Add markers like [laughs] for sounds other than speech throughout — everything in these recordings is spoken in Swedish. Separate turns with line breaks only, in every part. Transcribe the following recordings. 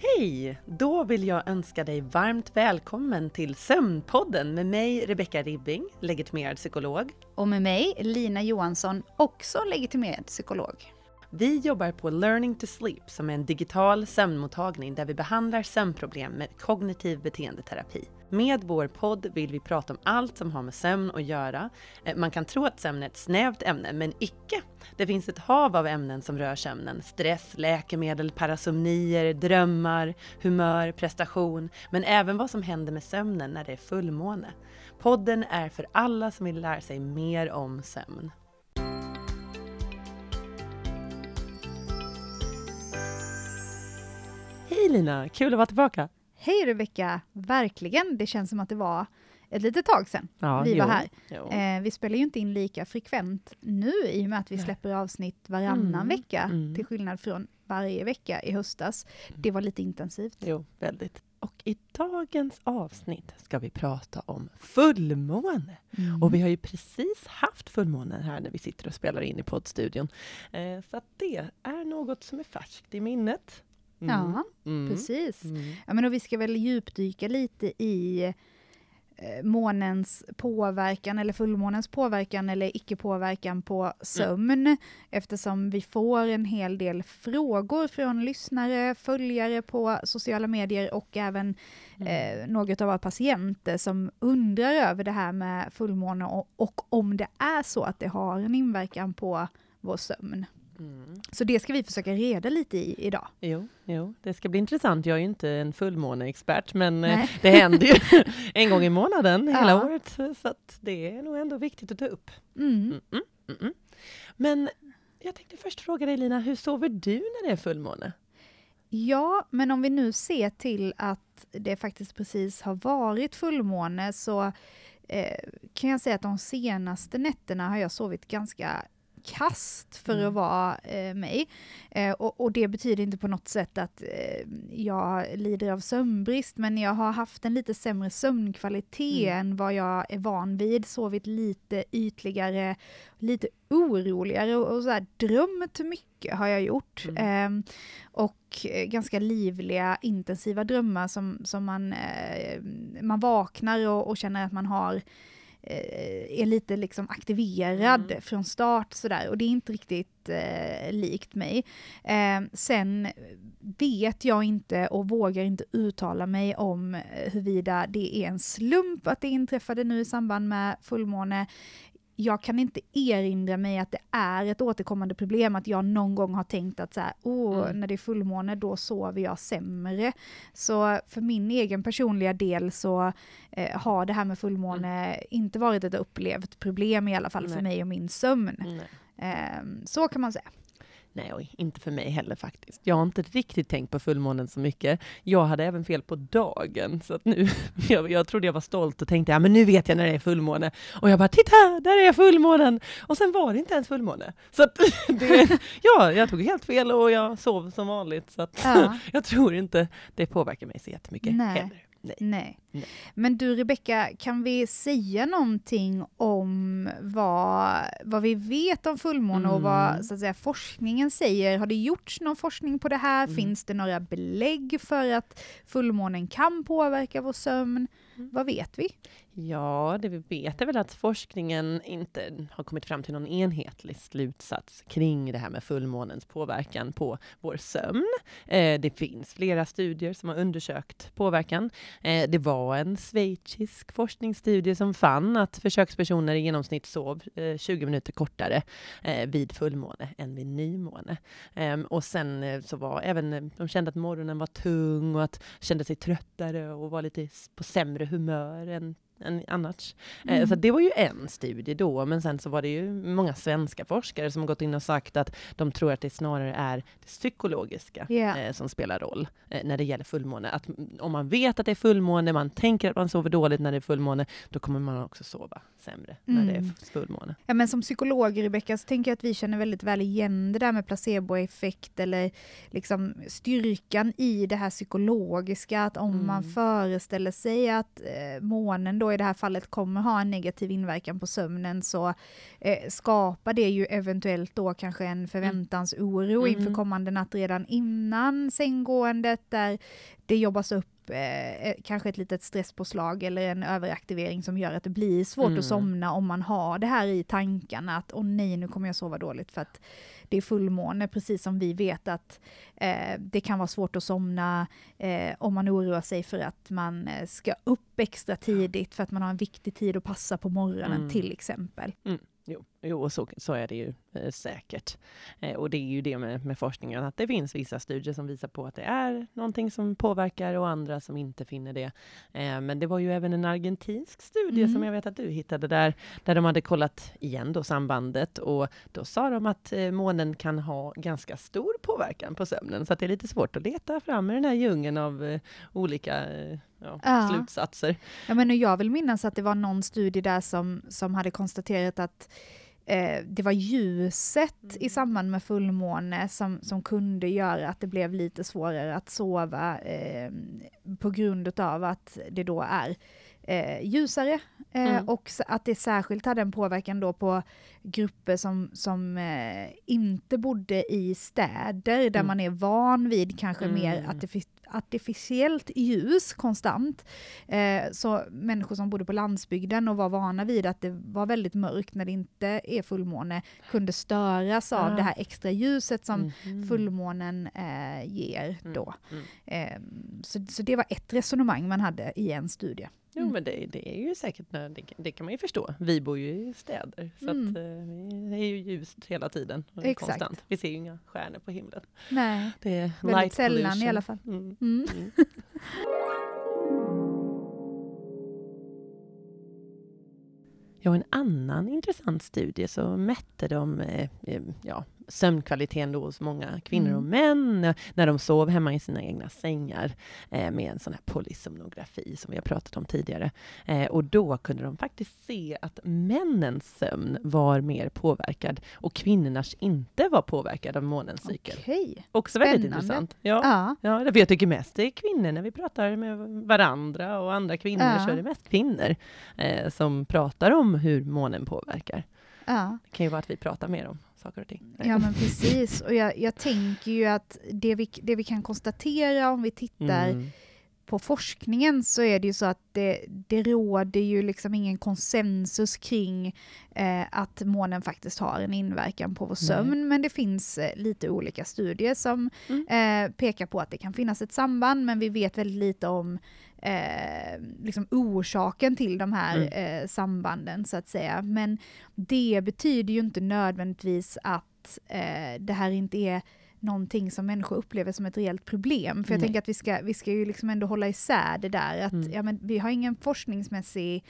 Hej! Då vill jag önska dig varmt välkommen till Sömnpodden med mig Rebecka Ribbing, legitimerad psykolog.
Och med mig Lina Johansson, också legitimerad psykolog.
Vi jobbar på Learning to Sleep som är en digital sömnmottagning där vi behandlar sömnproblem med kognitiv beteendeterapi. Med vår podd vill vi prata om allt som har med sömn att göra. Eh, man kan tro att sömn är ett snävt ämne, men icke. Det finns ett hav av ämnen som rör sömnen. Stress, läkemedel, parasomnier, drömmar, humör, prestation, men även vad som händer med sömnen när det är fullmåne. Podden är för alla som vill lära sig mer om sömn. Hej Lina, kul att vara tillbaka!
Hej Rebecka! Verkligen, det känns som att det var ett litet tag sedan ja, vi var jo, här. Jo. Eh, vi spelar ju inte in lika frekvent nu i och med att vi släpper avsnitt varannan mm, vecka, mm. till skillnad från varje vecka i höstas. Det var lite intensivt.
Jo, väldigt. Och i dagens avsnitt ska vi prata om fullmåne. Mm. Och vi har ju precis haft fullmånen här när vi sitter och spelar in i poddstudion. Eh, så det är något som är färskt i minnet.
Mm. Ja, mm. precis. Mm. Ja, men och vi ska väl djupdyka lite i eh, månens påverkan eller fullmånens påverkan eller icke-påverkan på sömn eftersom vi får en hel del frågor från lyssnare, följare på sociala medier och även mm. eh, några av våra patienter som undrar över det här med fullmåne och, och om det är så att det har en inverkan på vår sömn. Mm. Så det ska vi försöka reda lite i idag.
Jo, jo, det ska bli intressant. Jag är ju inte en fullmåneexpert, men eh, Nej. det händer ju [laughs] en gång i månaden hela ja. året, så det är nog ändå viktigt att ta upp. Mm. Mm, mm, mm, mm. men jag tänkte först fråga dig Lina, hur sover du när det är fullmåne?
Ja, men om vi nu ser till att det faktiskt precis har varit fullmåne så eh, kan jag säga att de senaste nätterna har jag sovit ganska kast för mm. att vara eh, mig. Eh, och, och, det betyder inte på något sätt att eh, jag lider av sömnbrist, men jag har haft en lite sämre sömnkvalitet mm. än vad jag är van vid, sovit lite ytligare, lite oroligare och, och så här, drömt mycket har jag gjort. Mm. Ehm, och ganska livliga, intensiva drömmar som, som man, eh, man vaknar och, och känner att man har Eh, är lite liksom aktiverad mm. från start sådär och det är inte riktigt eh, likt mig. Eh, sen vet jag inte och vågar inte uttala mig om eh, huruvida det är en slump att det inträffade nu i samband med fullmåne jag kan inte erinra mig att det är ett återkommande problem, att jag någon gång har tänkt att så här, oh, mm. när det är fullmåne då sover jag sämre. Så för min egen personliga del så eh, har det här med fullmåne mm. inte varit ett upplevt problem i alla fall Nej. för mig och min sömn. Eh, så kan man säga.
Nej, inte för mig heller faktiskt. Jag har inte riktigt tänkt på fullmånen så mycket. Jag hade även fel på dagen, så att nu, [laughs] jag, jag trodde jag var stolt och tänkte, ja men nu vet jag när det är fullmåne. Och jag bara, titta, där är fullmånen! Och sen var det inte ens fullmåne. Så att [laughs] det, ja, jag tog helt fel och jag sov som vanligt, så att ja. [laughs] jag tror inte det påverkar mig så jättemycket Nej. heller.
Nej. Nej. Nej. Men du Rebecka, kan vi säga någonting om vad, vad vi vet om fullmåne mm. och vad mm. så att säga, forskningen säger? Har det gjorts någon forskning på det här? Mm. Finns det några belägg för att fullmånen kan påverka vår sömn? Mm. Vad vet vi?
Ja, det vi vet är väl att forskningen inte har kommit fram till någon enhetlig slutsats kring det här med fullmånens påverkan på vår sömn. Eh, det finns flera studier som har undersökt påverkan. Eh, det var en schweizisk forskningsstudie som fann att försökspersoner i genomsnitt sov eh, 20 minuter kortare eh, vid fullmåne än vid nymåne. Ehm, och sen eh, så var även, eh, de kände att morgonen var tung och att kände sig tröttare och var lite på sämre humör än än annars. Eh, mm. Så det var ju en studie då, men sen så var det ju många svenska forskare som gått in och sagt att de tror att det snarare är det psykologiska yeah. som spelar roll eh, när det gäller fullmåne. Att om man vet att det är fullmåne, man tänker att man sover dåligt när det är fullmåne, då kommer man också sova sämre mm. när det är mm. fullmåne.
Ja, men som psykolog, Rebecka, så tänker jag att vi känner väldigt väl igen det där med placeboeffekt eller liksom styrkan i det här psykologiska, att om mm. man föreställer sig att eh, månen då då i det här fallet kommer ha en negativ inverkan på sömnen så eh, skapar det ju eventuellt då kanske en förväntansoro mm. inför kommande natt redan innan sänggåendet där det jobbas upp eh, kanske ett litet stresspåslag eller en överaktivering som gör att det blir svårt mm. att somna om man har det här i tankarna att åh nej, nu kommer jag sova dåligt för att det är fullmåne, precis som vi vet att eh, det kan vara svårt att somna eh, om man oroar sig för att man eh, ska upp extra tidigt för att man har en viktig tid att passa på morgonen mm. till exempel.
Mm. Jo, så, så är det ju eh, säkert. Eh, och det är ju det med, med, forskningen, att det finns vissa studier som visar på att det är någonting som påverkar och andra som inte finner det. Eh, men det var ju även en argentinsk studie mm. som jag vet att du hittade där, där de hade kollat igen då sambandet och då sa de att eh, månen kan ha ganska stor påverkan på sömnen, så det är lite svårt att leta fram i den här djungeln av eh, olika eh, ja, ja. slutsatser.
Ja, men jag vill minnas att det var någon studie där som, som hade konstaterat att eh, det var ljuset mm. i samband med fullmåne som, som kunde göra att det blev lite svårare att sova eh, på grund av att det då är eh, ljusare eh, mm. och att det särskilt hade en påverkan då på grupper som, som eh, inte bodde i städer där mm. man är van vid kanske mm. mer artific artificiellt ljus konstant. Eh, så människor som bodde på landsbygden och var vana vid att det var väldigt mörkt när det inte är fullmåne kunde störas av det här extra ljuset som mm. fullmånen eh, ger mm. då. Mm. Eh, så, så det var ett resonemang man hade i en studie.
Jo, mm. men det, det, är ju säkert, det, det, kan man ju förstå. Vi bor ju i städer, så mm. att, eh, det är ju ljust hela tiden. Exakt. Konstant. Vi ser ju inga stjärnor på himlen.
Nej, det är väldigt sällan pollution. i alla fall. Mm. mm. mm.
Ja, en annan intressant studie så mätte de eh, eh ja, sömnkvaliteten då hos många kvinnor och mm. män när de sov hemma i sina egna sängar eh, med en sån här polysomnografi som vi har pratat om tidigare. Eh, och då kunde de faktiskt se att männens sömn var mer påverkad och kvinnornas inte var påverkad av månens cykel.
Okej.
Också Spännande. väldigt intressant. Ja, ja. ja, jag tycker mest det är kvinnor när vi pratar med varandra och andra kvinnor ja. så är det mest kvinnor eh, som pratar om hur månen påverkar. Ja. Det kan ju vara att vi pratar mer om saker och ting.
Ja men precis, och jag, jag tänker ju att det vi, det vi kan konstatera om vi tittar mm. På forskningen så är det ju så att det, det råder ju liksom ingen konsensus kring eh, att månen faktiskt har en inverkan på vår sömn, Nej. men det finns eh, lite olika studier som mm. eh, pekar på att det kan finnas ett samband, men vi vet väldigt lite om eh, liksom orsaken till de här mm. eh, sambanden så att säga. Men det betyder ju inte nödvändigtvis att eh, det här inte är någonting som människor upplever som ett reellt problem. För jag Nej. tänker att vi ska, vi ska ju liksom ändå hålla isär det där. Att, mm. ja, men vi har ingen forskningsmässig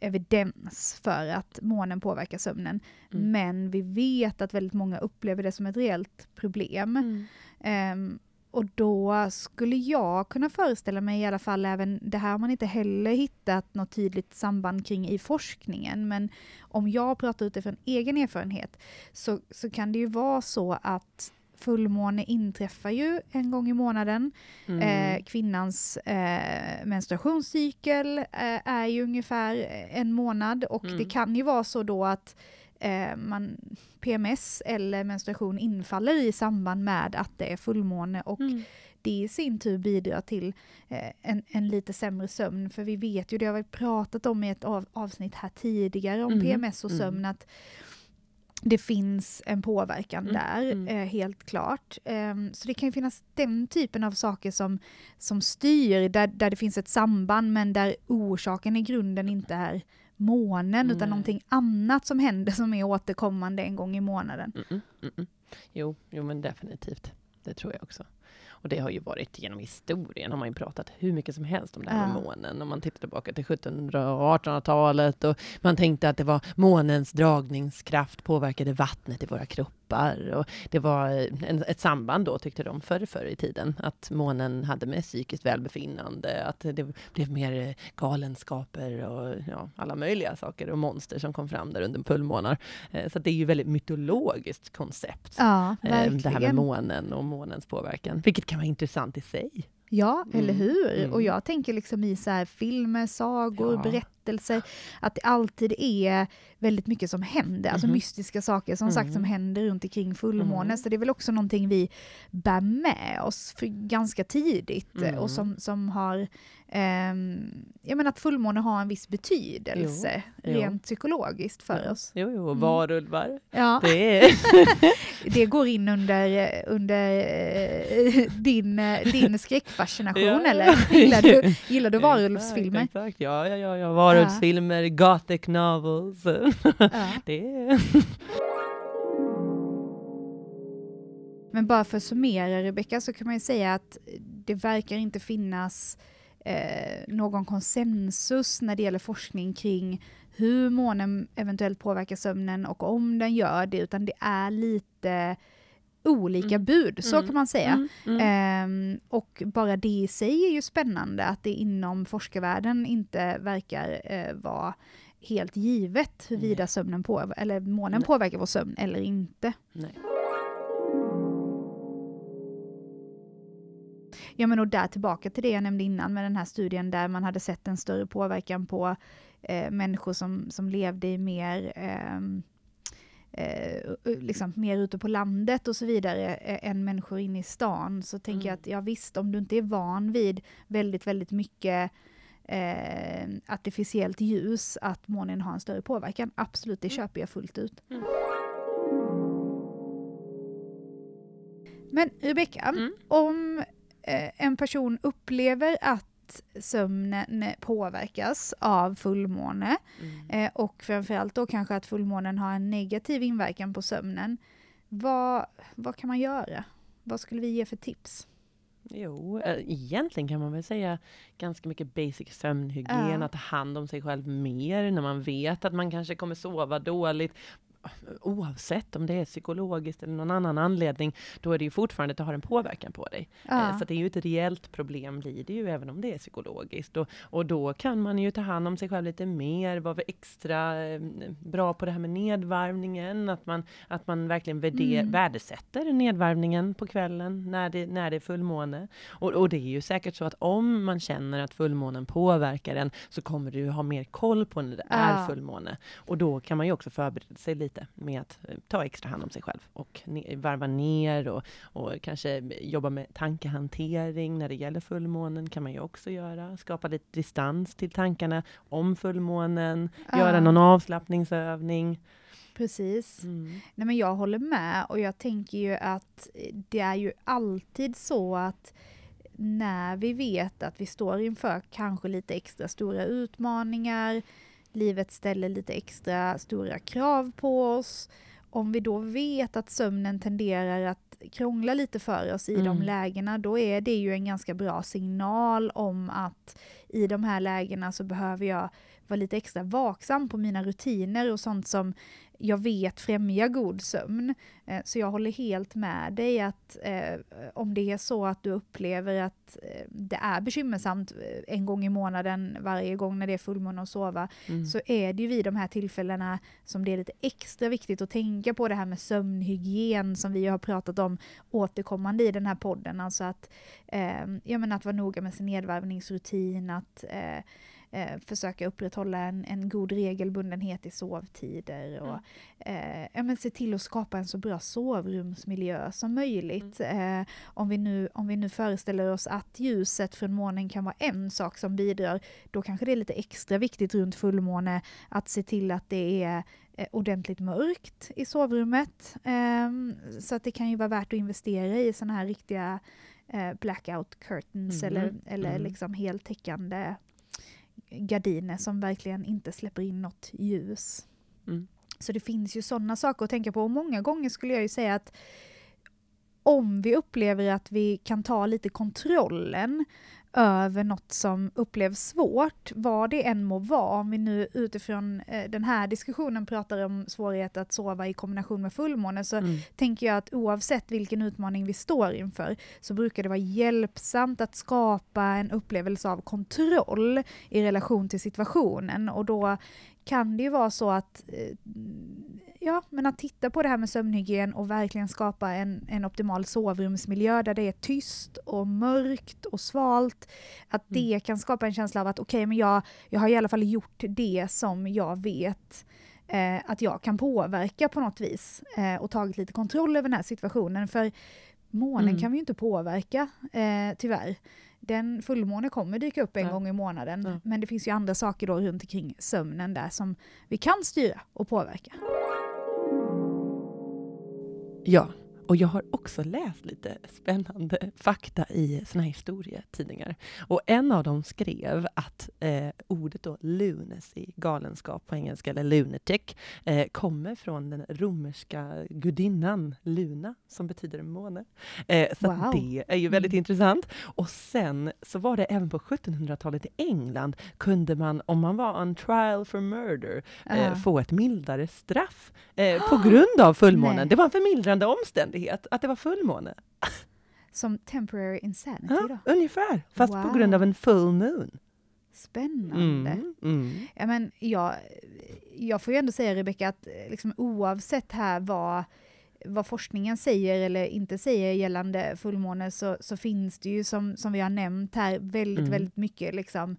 evidens för att månen påverkar sömnen. Mm. Men vi vet att väldigt många upplever det som ett reellt problem. Mm. Um, och då skulle jag kunna föreställa mig i alla fall, även det här har man inte heller hittat något tydligt samband kring i forskningen, men om jag pratar utifrån egen erfarenhet så, så kan det ju vara så att fullmåne inträffar ju en gång i månaden. Mm. Eh, kvinnans eh, menstruationscykel eh, är ju ungefär en månad och mm. det kan ju vara så då att eh, man, PMS eller menstruation infaller i samband med att det är fullmåne och mm. det i sin tur bidrar till eh, en, en, lite sämre sömn. För vi vet ju, det har vi pratat om i ett av, avsnitt här tidigare om mm. PMS och mm. sömn, att det finns en påverkan mm, där, mm. Eh, helt klart. Um, så det kan ju finnas den typen av saker som, som styr, där, där det finns ett samband men där orsaken i grunden inte är månen, mm. utan någonting annat som händer som är återkommande en gång i månaden. Mm, mm,
mm. jo, jo, men definitivt. Det tror jag också. Och det har ju varit genom historien, har man ju pratat hur mycket som helst om det här ja. med månen. Om man tittar tillbaka till 1700 och 1800-talet och man tänkte att det var månens dragningskraft påverkade vattnet i våra kroppar kroppar. Och det var en, ett samband då, tyckte de, förr, förr i tiden. Att månen hade med psykiskt välbefinnande, att det blev mer galenskaper och ja, alla möjliga saker och monster som kom fram där under fullmånar. Eh, så det är ju väldigt mytologiskt koncept.
Ja.
Eh, det här med månen och månens påverkan, vilket kan vara intressant i sig.
Ja, mm. eller hur? Mm. Och jag tänker liksom i så här filmer, sagor, ja. berättelser berättelser, att det alltid är väldigt mycket som händer, alltså
Mhm.
mystiska saker som sagt som
Mhm.
händer runt omkring fullmåne.
Mm.
Så det är väl också någonting vi bär med oss för ganska tidigt eh,
Mm.
och som, som har, ehm, jag menar att fullmåne har en viss betydelse
Jo, jo.
rent psykologiskt för oss.
Jo, jo,
Mm.
varulvar.
Ja,
Det är... [laughs]
det går in under, under eh, din, din skräckfascination
Ja.
eller? Gillar du, gillar du varulvsfilmer?
Ja, ja, ja, ja. Varulvsfilmer, gothic novels. [laughs] Det är...
Men bara för att summera Rebecka så kan man ju säga att det verkar inte finnas eh, någon konsensus när det gäller forskning kring hur månen eventuellt påverkar sömnen och om den gör det, utan det är lite olika
Mm.
bud, så
Mm.
kan man säga.
Mm, mm.
Ehm, och bara det i sig är ju spännande, att det inom forskarvärlden inte verkar eh, vara helt givet huruvida sömnen på, eller månen
Nej.
påverkar vår sömn eller inte.
Nej.
Ja men och där tillbaka till det jag nämnde innan med den här studien där man hade sett en större påverkan på eh, människor som, som levde i mer ehm, eh, liksom mer ute på landet och så vidare eh, än människor inne i stan så tänker jag
Mm.
att ja visst om du inte är van vid väldigt väldigt mycket eh, artificiellt ljus att månen har en större påverkan. Absolut, det
Mm.
köper jag fullt ut.
Mm.
Men Rebecka,
Mm.
om eh, en person upplever att sömnen påverkas av fullmåne
Mm.
eh, och framförallt då kanske att fullmånen har en negativ inverkan på sömnen. Vad, vad kan man göra? Vad skulle vi ge för tips?
Jo, eh, egentligen kan man väl säga ganska mycket basic sömnhygien,
Ja.
att ta hand om sig själv mer när man vet att man kanske kommer sova dåligt. Oavsett om det är psykologiskt eller någon annan anledning, då är det ju fortfarande att det har en påverkan på dig. Eh,
Ja.
Så det är ju ett reellt problem blir det ju även om det är psykologiskt. Och, och då kan man ju ta hand om sig själv lite mer, vara extra eh, bra på det här med nedvarvningen, att man, att man verkligen värde,
Mm.
värdesätter nedvarvningen på kvällen när det, när det är fullmåne. Och, och det är ju säkert så att om man känner att fullmånen påverkar en så kommer du ha mer koll på när det
Ja.
är fullmåne. Och då kan man ju också förbereda sig lite med att eh, ta extra hand om sig själv och ne- varva ner och, och kanske jobba med tankehantering när det gäller fullmånen kan man ju också göra. Skapa lite distans till tankarna om fullmånen, göra
Ja.
någon avslappningsövning.
Precis.
Mm.
Nej men jag håller med och jag tänker ju att det är ju alltid så att när vi vet att vi står inför kanske lite extra stora utmaningar, livet ställer lite extra stora krav på oss, om vi då vet att sömnen tenderar att krångla lite för oss i de
Mm.
lägena, då är det ju en ganska bra signal om att i de här lägena så behöver jag vara lite extra vaksam på mina rutiner och sånt som jag vet främjar god sömn. Eh, Så jag håller helt med dig att eh, om det är så att du upplever att eh, det är bekymmersamt eh, en gång i månaden, varje gång när det är fullmåne och sova,
Mm.
så är det ju vid de här tillfällena som det är lite extra viktigt att tänka på det här med sömnhygien som vi har pratat om återkommande i den här podden. Alltså att, eh, ja, men att vara noga med sin nedvarvningsrutin, att eh, eh, försöka upprätthålla en, en god regelbundenhet i sovtider och eh, ja, men se till att skapa en så bra sovrumsmiljö som möjligt. Eh, om, vi nu, om vi nu föreställer oss att ljuset från månen kan vara en sak som bidrar, då kanske det är lite extra viktigt runt fullmåne att se till att det är eh, ordentligt mörkt i sovrummet. Ehm, så att det kan ju vara värt att investera i sådana här riktiga eh, blackout curtains
Mhm,
eller, eller
mm.
liksom heltäckande gardiner som verkligen inte släpper in något ljus.
Mm.
Så det finns ju sådana saker att tänka på och många gånger skulle jag ju säga att om vi upplever att vi kan ta lite kontrollen över något som upplevs svårt, vad det än må vara, om vi nu utifrån eh, den här diskussionen pratar om svårighet att sova i kombination med fullmåne, så
Mm.
tänker jag att oavsett vilken utmaning vi står inför så brukar det vara hjälpsamt att skapa en upplevelse av kontroll i relation till situationen och då kan det ju vara så att eh, ja, men att titta på det här med sömnhygien och verkligen skapa en, en optimal sovrumsmiljö där det är tyst och mörkt och svalt. Att
Mm.
det kan skapa en känsla av att okej, men jag, jag har i alla fall gjort det som jag vet eh, att jag kan påverka på något vis eh, och tagit lite kontroll över den här situationen. För månen
Mm.
kan vi ju inte påverka, eh, tyvärr. Den fullmåne kommer dyka upp en
Ja.
gång i månaden,
Ja.
men det finns ju andra saker då runt omkring sömnen där som vi kan styra och påverka.
Ja, och jag har också läst lite spännande fakta i såna här historietidningar. Och en av dem skrev att eh, ordet då lunacy, galenskap på engelska, eller lunatic, eh, kommer från den romerska gudinnan Luna, som betyder måne. Eh, så
Wow.
det är ju väldigt
Mm.
intressant. Och sen så var det även på 1700-talet i England kunde man, om man var on trial for murder, eh,
Ja.
få ett mildare straff eh, på [gasps] grund av fullmånen.
Nej.
Det var en förmildrande omständighet att det var fullmåne.
Som temporary insanity
Ja,
då.
ungefär, fast på
Wow.
grund av en full moon.
Spännande.
Mm, mm.
Ja, men jag, jag får ju ändå säga Rebecka att eh, liksom, oavsett här vad, vad forskningen säger eller inte säger gällande fullmåne så, så finns det ju som, som vi har nämnt här väldigt,
Mm.
väldigt mycket liksom,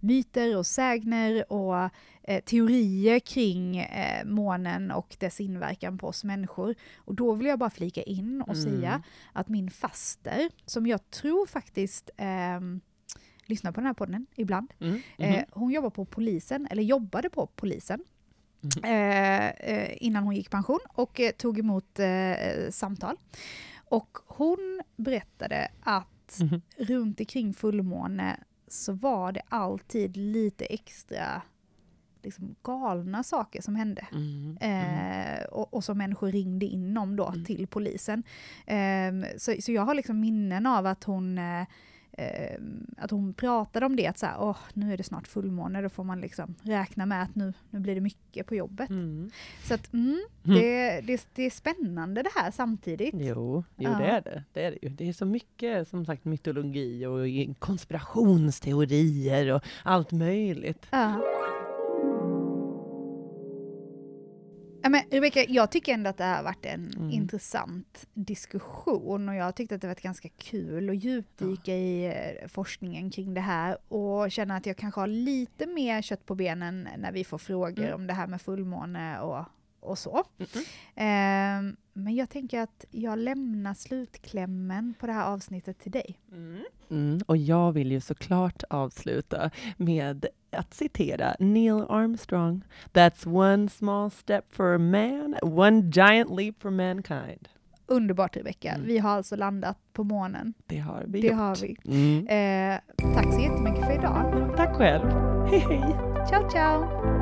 myter och sägner och eh, teorier kring eh, månen och dess inverkan på oss människor. Och då vill jag bara flika in och
Mm.
säga att min faster, som jag tror faktiskt ehm, lyssnar på den här podden ibland,
Mm,
Eh,
mhm.
hon jobbar på polisen, eller jobbade på polisen,
Mhm.
eh, eh, innan hon gick i pension och eh, tog emot eh, samtal. Och hon berättade att
Mhm.
runt omkring fullmåne så var det alltid lite extra liksom, galna saker som hände.
Mm, mm.
Eh, och, och som människor ringde in om då
Mm.
till polisen. Ehm, så, så jag har liksom minnen av att hon, eh, ehm, att hon pratade om det, att så här, Åh, nu är det snart fullmåne, då får man liksom räkna med att nu, nu blir det mycket på jobbet.
Mm.
Så att, mm,
Mm.
det, det, det är spännande det här samtidigt.
Jo, jo
Ja.
det är det. Det är det ju. Det är så mycket som sagt mytologi och konspirationsteorier och allt möjligt.
Ja. Men Rebecka, jag tycker ändå att det här har varit en
Mm.
intressant diskussion och jag tyckte att det varit ganska kul att djupdyka i eh, forskningen kring det här och känna att jag kanske har lite mer kött på benen när vi får frågor
Mm.
om det här med fullmåne och, och så.
Mhm.
Ehm, men jag tänker att jag lämnar slutklämmen på det här avsnittet till dig.
Mm. Mm, och jag vill ju såklart avsluta med att citera Neil Armstrong. That's one small step for a man, one giant leap for mankind.
Underbart Rebecka,
Mm.
vi har alltså landat på månen.
Det har vi
Det
gjort.
har vi.
Mm.
Eh, tack så jättemycket för idag.
Tack själv. Hej hej!
Ciao ciao!